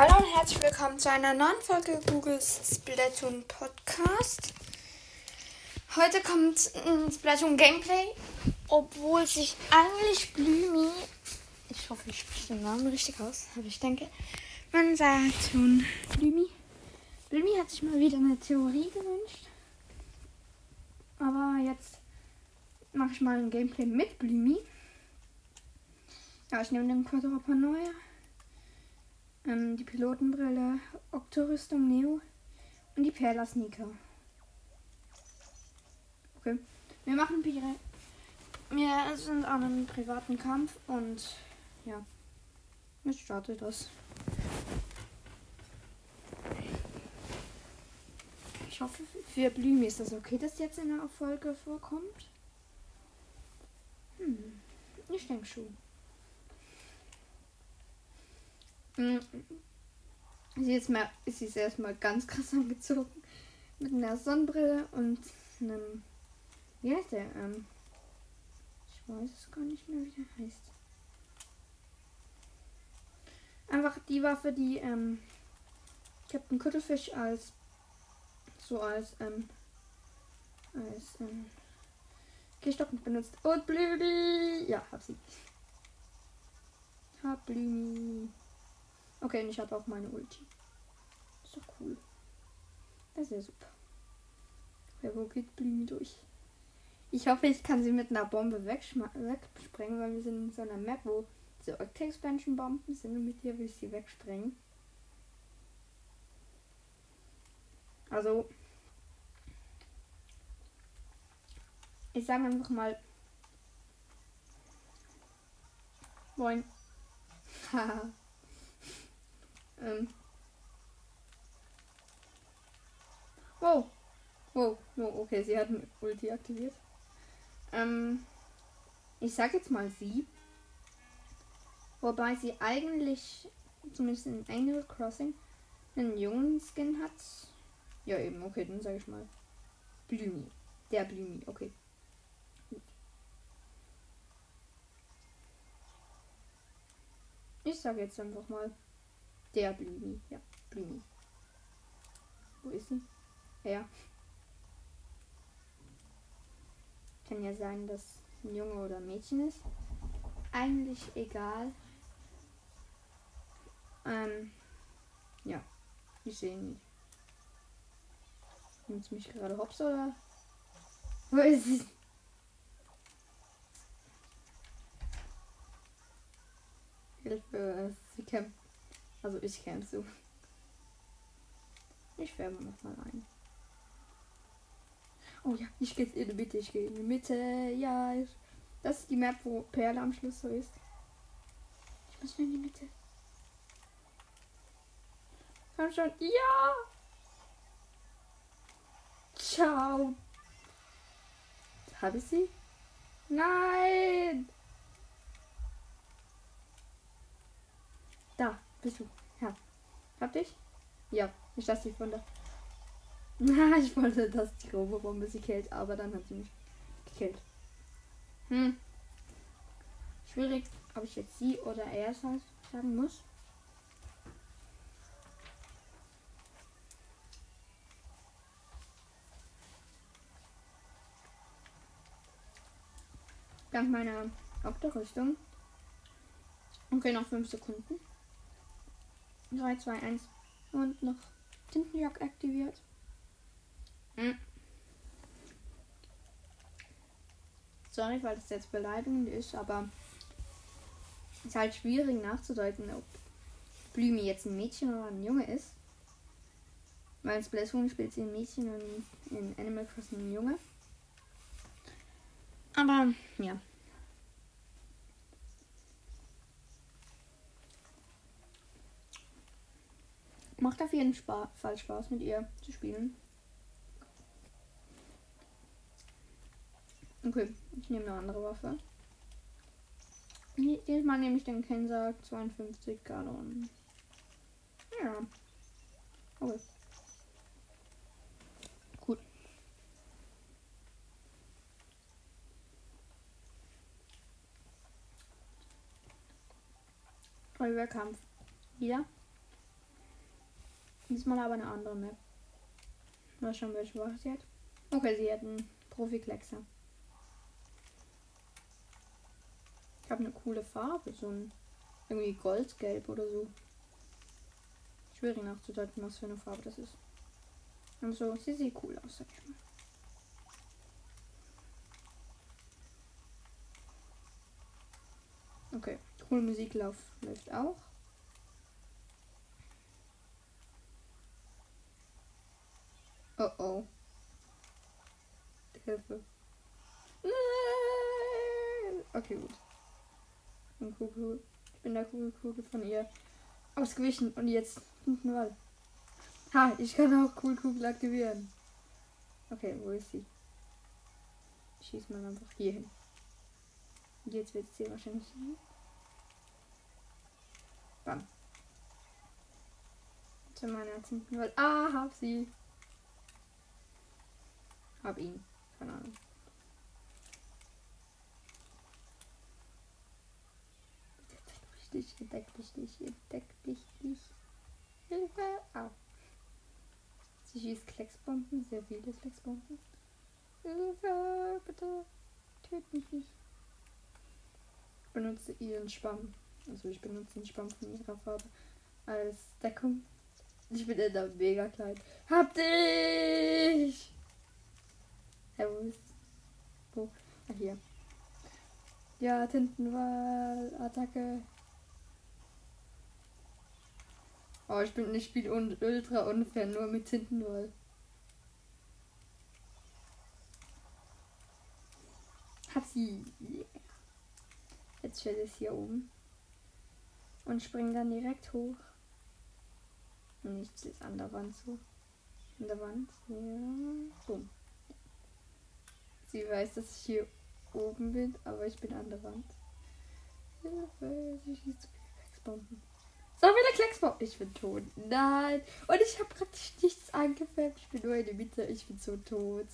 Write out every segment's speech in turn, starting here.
Hallo und herzlich willkommen zu einer neuen Folge Googles Splatoon Podcast. Heute kommt ein Splatoon Gameplay, obwohl sich eigentlich Blümi, ich hoffe, ich spreche den Namen richtig aus, aber ich denke, man sagt schon Blümi. Blümi hat sich mal wieder eine Theorie gewünscht, aber jetzt mache ich mal ein Gameplay mit Blümi. Ja, ich nehme den Quadropper neu. Ähm, die Pilotenbrille, Octorüstung Neo und die Perla Sneaker. Okay. Wir machen Pire. Wir sind an einem privaten Kampf und ja. Jetzt startet das. Ich hoffe, für Blümi ist das okay, dass jetzt in der Folge vorkommt. Hm. Ich denke schon. Hm. Sie ist, mal, sie ist erstmal ganz krass angezogen. Mit einer Sonnenbrille und einem. Wie heißt der? Ähm, ich weiß es gar nicht mehr, wie der heißt. Einfach die Waffe, die ähm, Captain Cuttlefish als. So als. Ähm, als. Ähm, Gehstock benutzt. Und Blümi! Ja, hab sie. Hab Blümi. Okay, und ich habe auch meine Ulti. Ist doch cool. Das ist ja super. Ja, wo geht Blümi durch? Ich hoffe, ich kann sie mit einer Bombe wegsprengen, weil wir sind in so einer Map, wo so Expansion Bomben sind und mit dir will ich sie wegsprengen. Also, ich sage einfach mal, moin. Haha. Ähm. Wow. Wow. wow. Okay, sie hat ein Ulti aktiviert. Ähm. Ich sag jetzt mal sie. Wobei sie eigentlich, zumindest in Animal Crossing, einen jungen Skin hat. Ja, eben, okay, dann sage ich mal. Blümi. Der Blümi, okay. Ich sage jetzt einfach mal der Blümi. Ja, Blümi. Wo ist sie? Ja. Kann ja sein, dass ein Junge oder ein Mädchen ist. Eigentlich egal. Ähm, ja, ich sehe nicht. Nimmt mich gerade hops oder? Wo ist sie? Hilfe, sie kämpft. Also ich käme so. Ich färbe noch mal ein. Oh ja, ich gehe in die Mitte, ich gehe in die Mitte. Ja, ich, das ist die Map, wo Perle am Schluss so ist. Ich muss nur in die Mitte. Komm schon. Ja! Ciao. Habe ich sie? Nein! Da. Bist du? Ja. Hab dich? Ja. Ich lasse dich von da. Na, ich wollte, dass die Robobombe sie killt, aber dann hat sie mich gekillt. Hm. Schwierig, ob ich jetzt sie oder er sagen muss. Dank meiner Oktorüstung. Okay, noch 5 Sekunden. 3, 2, 1. Und noch Tintenjock aktiviert. Hm. Sorry, weil das jetzt beleidigend ist, aber es ist halt schwierig nachzudeuten, ob Blümi jetzt ein Mädchen oder ein Junge ist. Weil in Splatoon spielt sie ein Mädchen und in Animal Crossing ein Junge. Aber ja. Macht auf jeden Fall Spaß mit ihr zu spielen. Okay, ich nehme eine andere Waffe. Dieses Mal nehme ich den Kensack 52 Gallon. Ja. Okay. Gut. Feuerwehrkampf. Wieder. Diesmal aber eine andere Map. Mal schauen, welche Waffe sie hat. Okay, sie hat einen Profi-Kleckser. Ich habe eine coole Farbe, so ein irgendwie goldgelb oder so. Schwierig nachzudeuten, was für eine Farbe das ist. Aber so, sie sieht cool aus, sag ich mal. Okay, coole Musik läuft auch. Oh oh. Hilfe. Okay, gut. Ich bin der Kugelkugel von ihr ausgewichen und jetzt hinten Wall. Ha, ich kann auch Kugelkugel aktivieren. Okay, wo ist sie? Schieß mal einfach hier hin. Jetzt wird sie wahrscheinlich. Bam. Zu meiner hinten Wall. Ah, hab sie. Hab ihn. Keine Ahnung. dich, entdeck dich nicht, entdeck dich nicht. Hilfe! Au. Sie schießt Klecksbomben, sehr viele Klecksbomben. Hilfe, bitte. Töt mich nicht. Ich benutze ihren Schwamm. Also ich benutze den Schwamm von ihrer Farbe als Deckung. Ich bin in der mega klein. Hab dich! Hä, wo? Ah, hier. Ja, Tintenwall, Attacke. Oh, ich bin nicht Spiel un ultra unfair, nur mit Tintenwall. Hat sie. Yeah. Jetzt steht es hier oben. Und springt dann direkt hoch. Nichts ist an der Wand so. An der Wand. Ja. Boom. Sie weiß, dass ich hier oben bin, aber ich bin an der Wand. Hilfe, sie schießt Bomben. So viele Klecksbomben. Ich bin tot. Nein. Und ich habe praktisch nichts angefärbt. Ich bin nur in der Mitte. Ich bin so tot.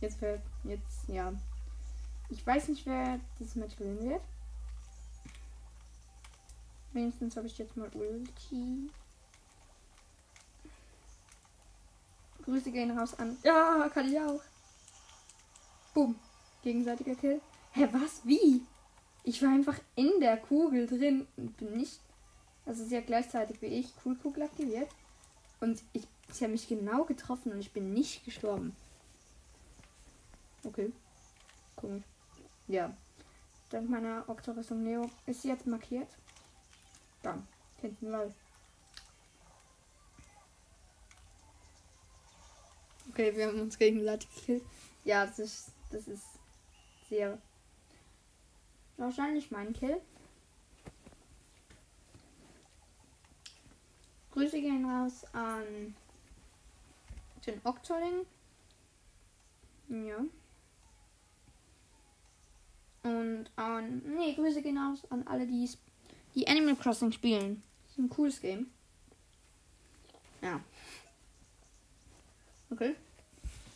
Jetzt wird. Jetzt, ja. Ich weiß nicht, wer dieses Match gewinnen wird. Wenigstens habe ich jetzt mal Ulti. Grüße gehen raus an. Ja, kann ich auch. Boom. Gegenseitiger Kill. Hä, was? Wie? Ich war einfach in der Kugel drin und bin nicht. Also sie hat gleichzeitig wie ich Coolkugel aktiviert. Und ich, sie hat mich genau getroffen und ich bin nicht gestorben. Okay. Komisch. Ja. Dank meiner Oktorüstung Neo ist sie jetzt markiert. Dann. Hinten Wall. Okay, wir haben uns gegenseitig gekillt. Ja, das ist, das ist sehr wahrscheinlich mein Kill. Grüße gehen raus an den Oktoling. Ja. Und an. Nee, Grüße gehen raus an alle, die, die Animal Crossing spielen. Das ist ein cooles Game. Ja. Okay.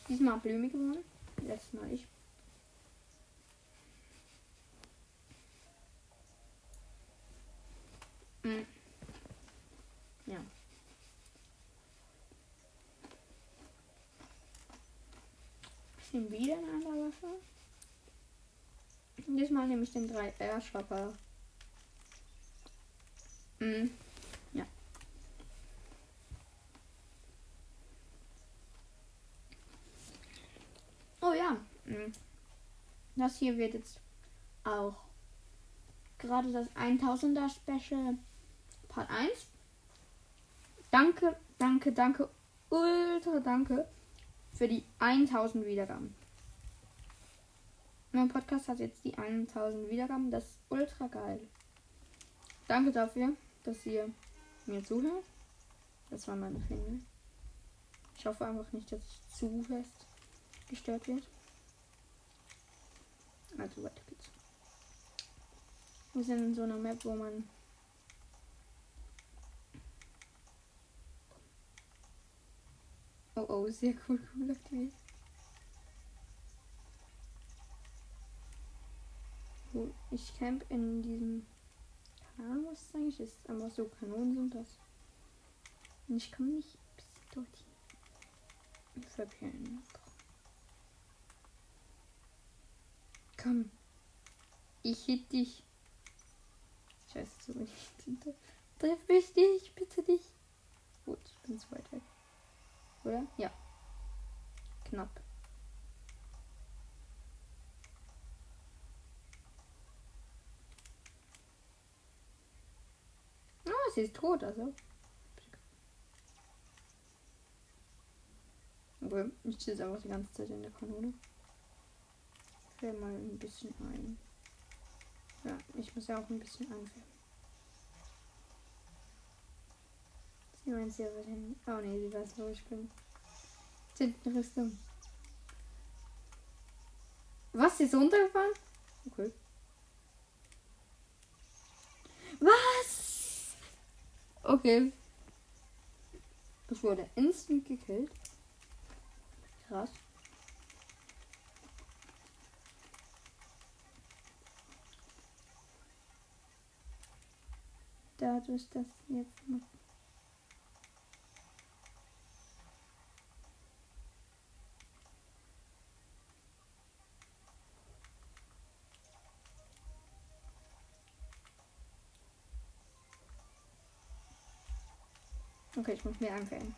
Diesmal Blümig gewonnen. Letztes Mal ich. Mhm. Ja. Ich nehme wieder eine andere Waffe. Diesmal nehme ich den 3R Schwapper. Mhm. Ja. Oh ja. Mhm. Das hier wird jetzt auch gerade das 1000er Special Part 1. Danke, danke, danke, ultra danke für die 1000 Wiedergaben. Mein Podcast hat jetzt die 1000 Wiedergaben. Das ist ultra geil. Danke dafür, dass ihr mir zuhört. Das war meine Finger. Ich hoffe einfach nicht, dass ich zu fest gestört wird. Also weiter geht's. Wir sind in so einer Map, wo man Oh oh, sehr cool, cool aktiviert. Ich camp in diesem. Keine Ahnung, was das eigentlich ist. Aber so Kanonen sind das. Und ich komme nicht bis dorthin. Verkehren. Komm. Ich hit dich. Scheiße, so nicht. Treff mich nicht, bitte nicht. Gut, ich bin zu weit weg. Oder? Ja. Knapp. Oh, sie ist tot, also. Okay, ich sitze einfach die ganze Zeit in der Kanone. Ich werde mal ein bisschen ein. Ja, ich muss ja auch ein bisschen einfärben. Sie meint sie aber hin. Oh ne, sie weiß, wo ich bin. Tintenrüstung. Was? Sie ist runtergefallen? Okay. Was? Okay. Das wurde instant gekillt. Krass. Dadurch, dass jetzt noch Okay, ich muss mir anfällen.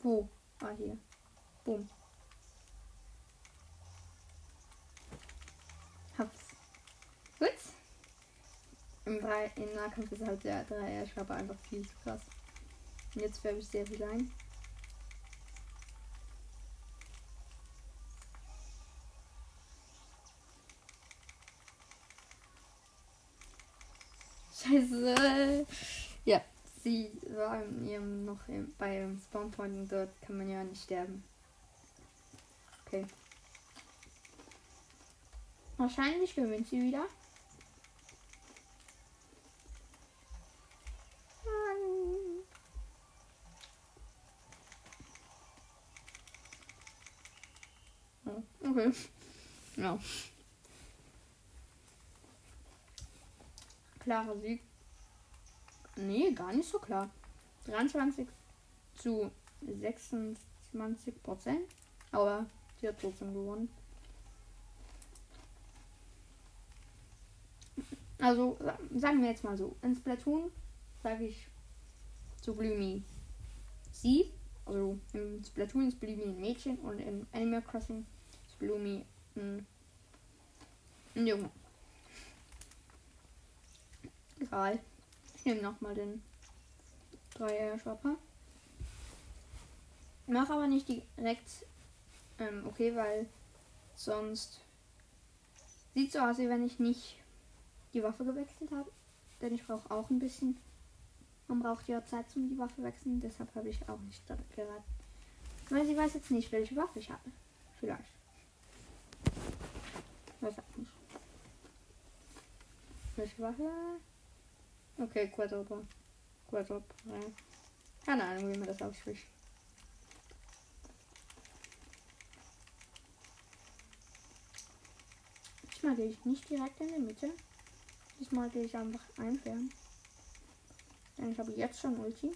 Wo? Ah, hier. Boom. Hab's. Gut. Im, drei, Im Nahkampf ist halt der 3 Schwappe einfach viel zu krass. Und jetzt werfe ich sehr viel ein. Scheiße. Ja, sie war in ihrem noch im, bei ihrem Spawnpoint und dort kann man ja nicht sterben. Okay. Wahrscheinlich gewinnt sie wieder. Okay. Ja. klarer Sieg. Nee, gar nicht so klar. 23 zu 26 Prozent. Aber sie hat trotzdem gewonnen. Also sagen wir jetzt mal so. In Splatoon sage ich zu Blumi sie. Also im Splatoon ist Blumi ein Mädchen und im Animal Crossing Blumi ein, ein Junge. Egal. Ich nehme nochmal den 3er Schwapper. Mach aber nicht direkt ähm, okay, weil sonst sieht so aus, wie wenn ich nicht die Waffe gewechselt habe. Denn ich brauche auch ein bisschen. Man braucht ja Zeit zum die Waffe wechseln, deshalb habe ich auch nicht geraten. Weil sie weiß jetzt nicht, welche Waffe ich habe. Vielleicht. Weiß auch nicht. Welche Waffe? Okay, Quadruple. Quadruple. Keine Ahnung, wie man das ausspricht. Diesmal gehe ich nicht direkt in die Mitte. Diesmal gehe ich einfach einfärben. Denn ich habe jetzt schon Ulti.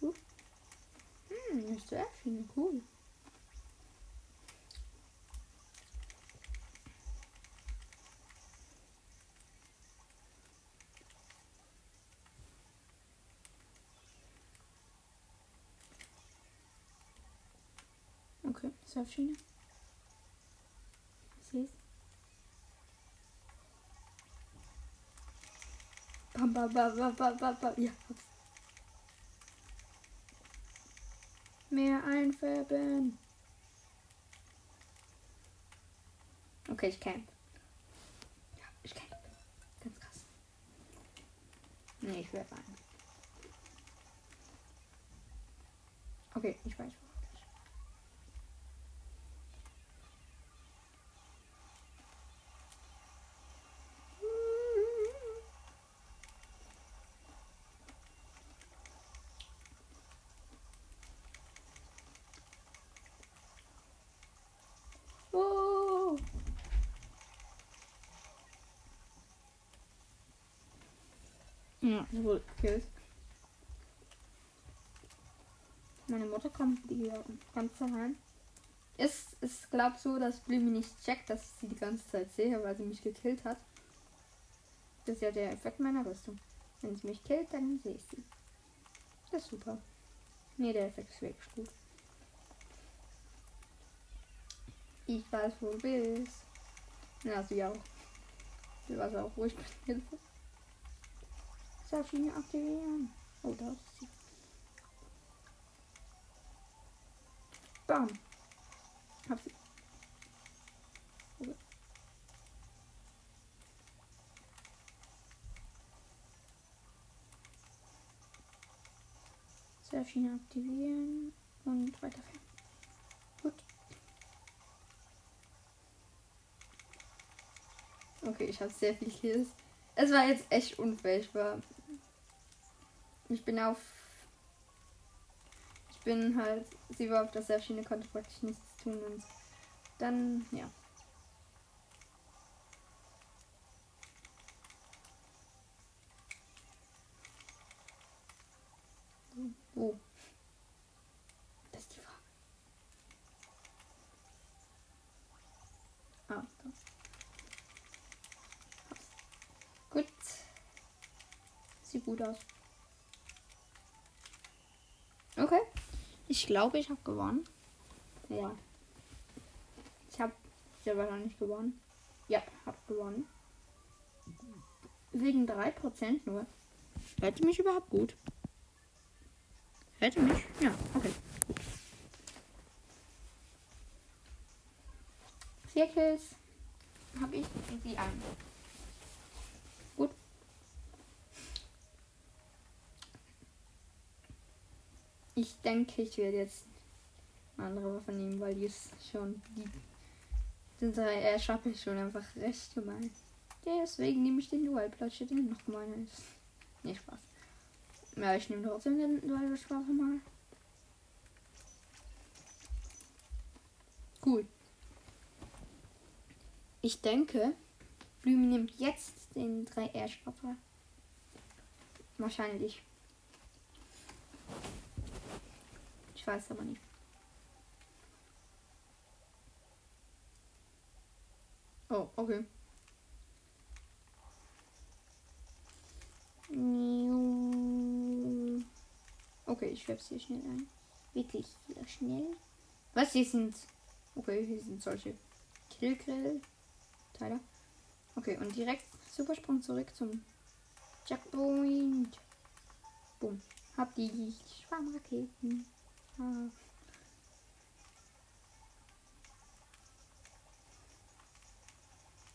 Gut. Hm, ist sehr viel. Cool. Okay, Surfschiene. Siehst Bam, bam, bam, bam, bam, bam, bam. Ja, hab's. Mehr einfärben. Okay, ich camp. Ja, ich camp. Ganz krass. Nee, ich werde ein. Okay, ich weiß. Ja, so kills. Meine Mutter kommt die ganze rein. Ist, ist glaub so, dass Blümchen nicht checkt, dass ich sie die ganze Zeit sehe, weil sie mich gekillt hat. Das ist ja der Effekt meiner Rüstung. Wenn sie mich killt, dann sehe ich sie. Das ist super. Ne, der Effekt ist wirklich gut. Ich weiß, wo du bist. Ja, sie auch. Sie weiß auch, wo ich bin. Safine aktivieren. Oh, da ist sie. Bam. Hab sie. Okay. Aktivieren und weiterführen. Gut. Okay, ich habe sehr viel Kills. Es war jetzt echt. Ich war. Ich bin auf. Ich bin halt. Sie war auf der Surfschiene, konnte praktisch nichts tun und dann, ja. Wo? Das ist die Frage. Ah, da. Gut. Sieht gut aus. Okay. Ich glaube, ich habe gewonnen. Ja. Ich habe selber noch nicht gewonnen. Ja, habe gewonnen. Wegen 3% nur. Hört mich überhaupt gut? Hört mich? Ja, okay. Gut. Vier Kills habe ich sie ein. Gut. Ich denke, ich werde jetzt eine andere Waffe nehmen, weil die ist schon. Die sind Ash habe ich schon einfach recht gemein. Deswegen nehme ich den Dual den noch gemeiner ist. Nee, Spaß. Ja, ich nehme trotzdem den Dual Sprache mal. Cool. Ich denke, Blüme nimmt jetzt den 3 Ash Waffe. Wahrscheinlich. Ich weiß aber nicht. Oh, okay. Okay, ich schlepp's hier schnell ein. Wirklich hier schnell. Was, hier sind... Okay, hier sind solche Killgrill-Teile. Okay, und direkt Supersprung zurück zum Checkpoint. Boom. Hab die Schwarmraketen.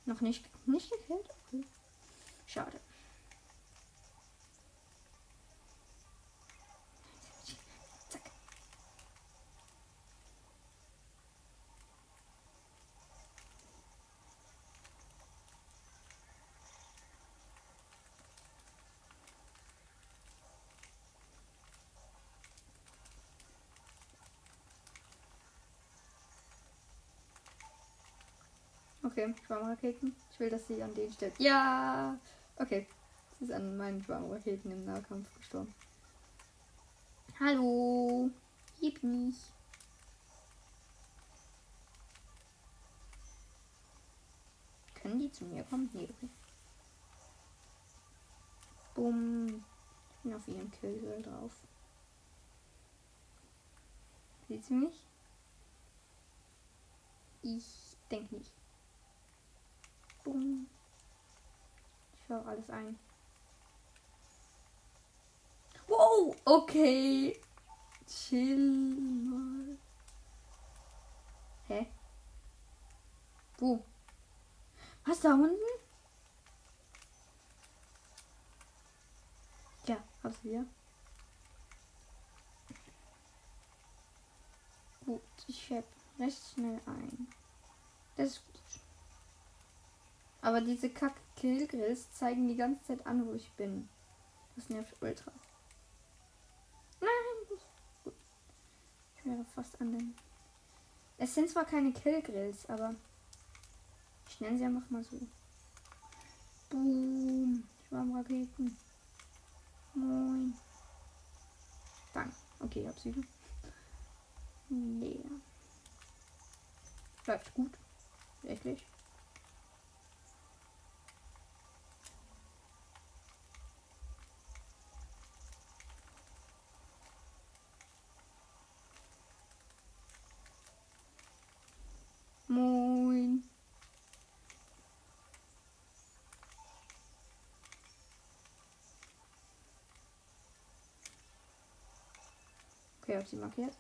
Noch nicht, nicht gekillt? Okay. Schade. Okay, Schwarmraketen. Ich will, dass sie an den steht. Ja! Okay. Sie ist an meinen Schwarmraketen im Nahkampf gestorben. Hallo! Hier bin ich. Können die zu mir kommen? Nee, okay. Bumm. Ich bin auf ihrem Killgirl drauf. Sieht sie mich? Ich denke nicht. Bumm. Ich schau alles ein. Wow, okay. Chill mal. Hä? Wo? Was da unten? Ja, hab's wieder. Gut, ich schäb recht schnell ein. Das ist. Aber diese kack Killgrills zeigen die ganze Zeit an, wo ich bin. Das nervt ultra. Nein! Gut. Ich wäre fast an den. Es sind zwar keine Killgrills, aber ich nenne sie einfach mal so. Boom. Schwarmraketen. Moin. Danke. Okay, ich hab sieben. Nee. Läuft gut. Wirklich. Moin. Okay, hab sie markiert.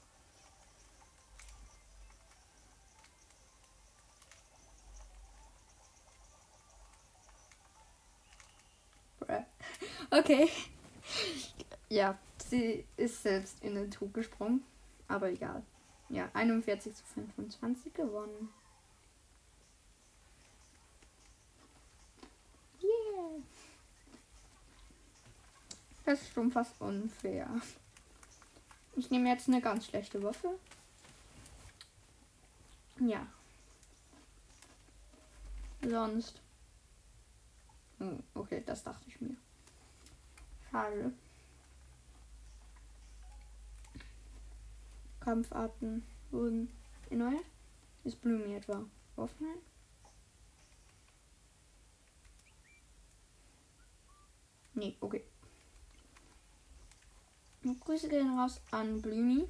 Okay. Ja, sie ist selbst in den Trug gesprungen. Aber egal. Ja, 41 zu 25 gewonnen. Yeah. Das ist schon fast unfair. Ich nehme jetzt eine ganz schlechte Waffe. Ja. Sonst. Hm, okay, das dachte ich mir. Schade. Kampfarten wurden erneuert. Ist Blumi etwa offline? Nee, okay. Und Grüße gehen raus an Blümi.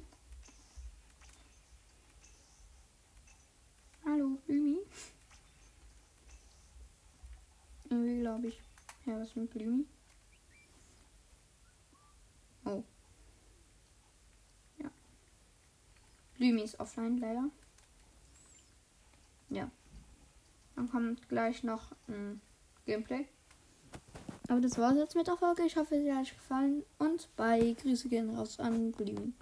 Hallo, Blümi. Irgendwie glaube ich. Ja, was mit Blümi? Oh. Ja. Blümi ist offline, leider. Ja. Dann kommt gleich noch ein Gameplay. Aber das war's jetzt mit der Folge. Ich hoffe, sie hat euch gefallen. Und bei Grüße gehen raus an Blümi.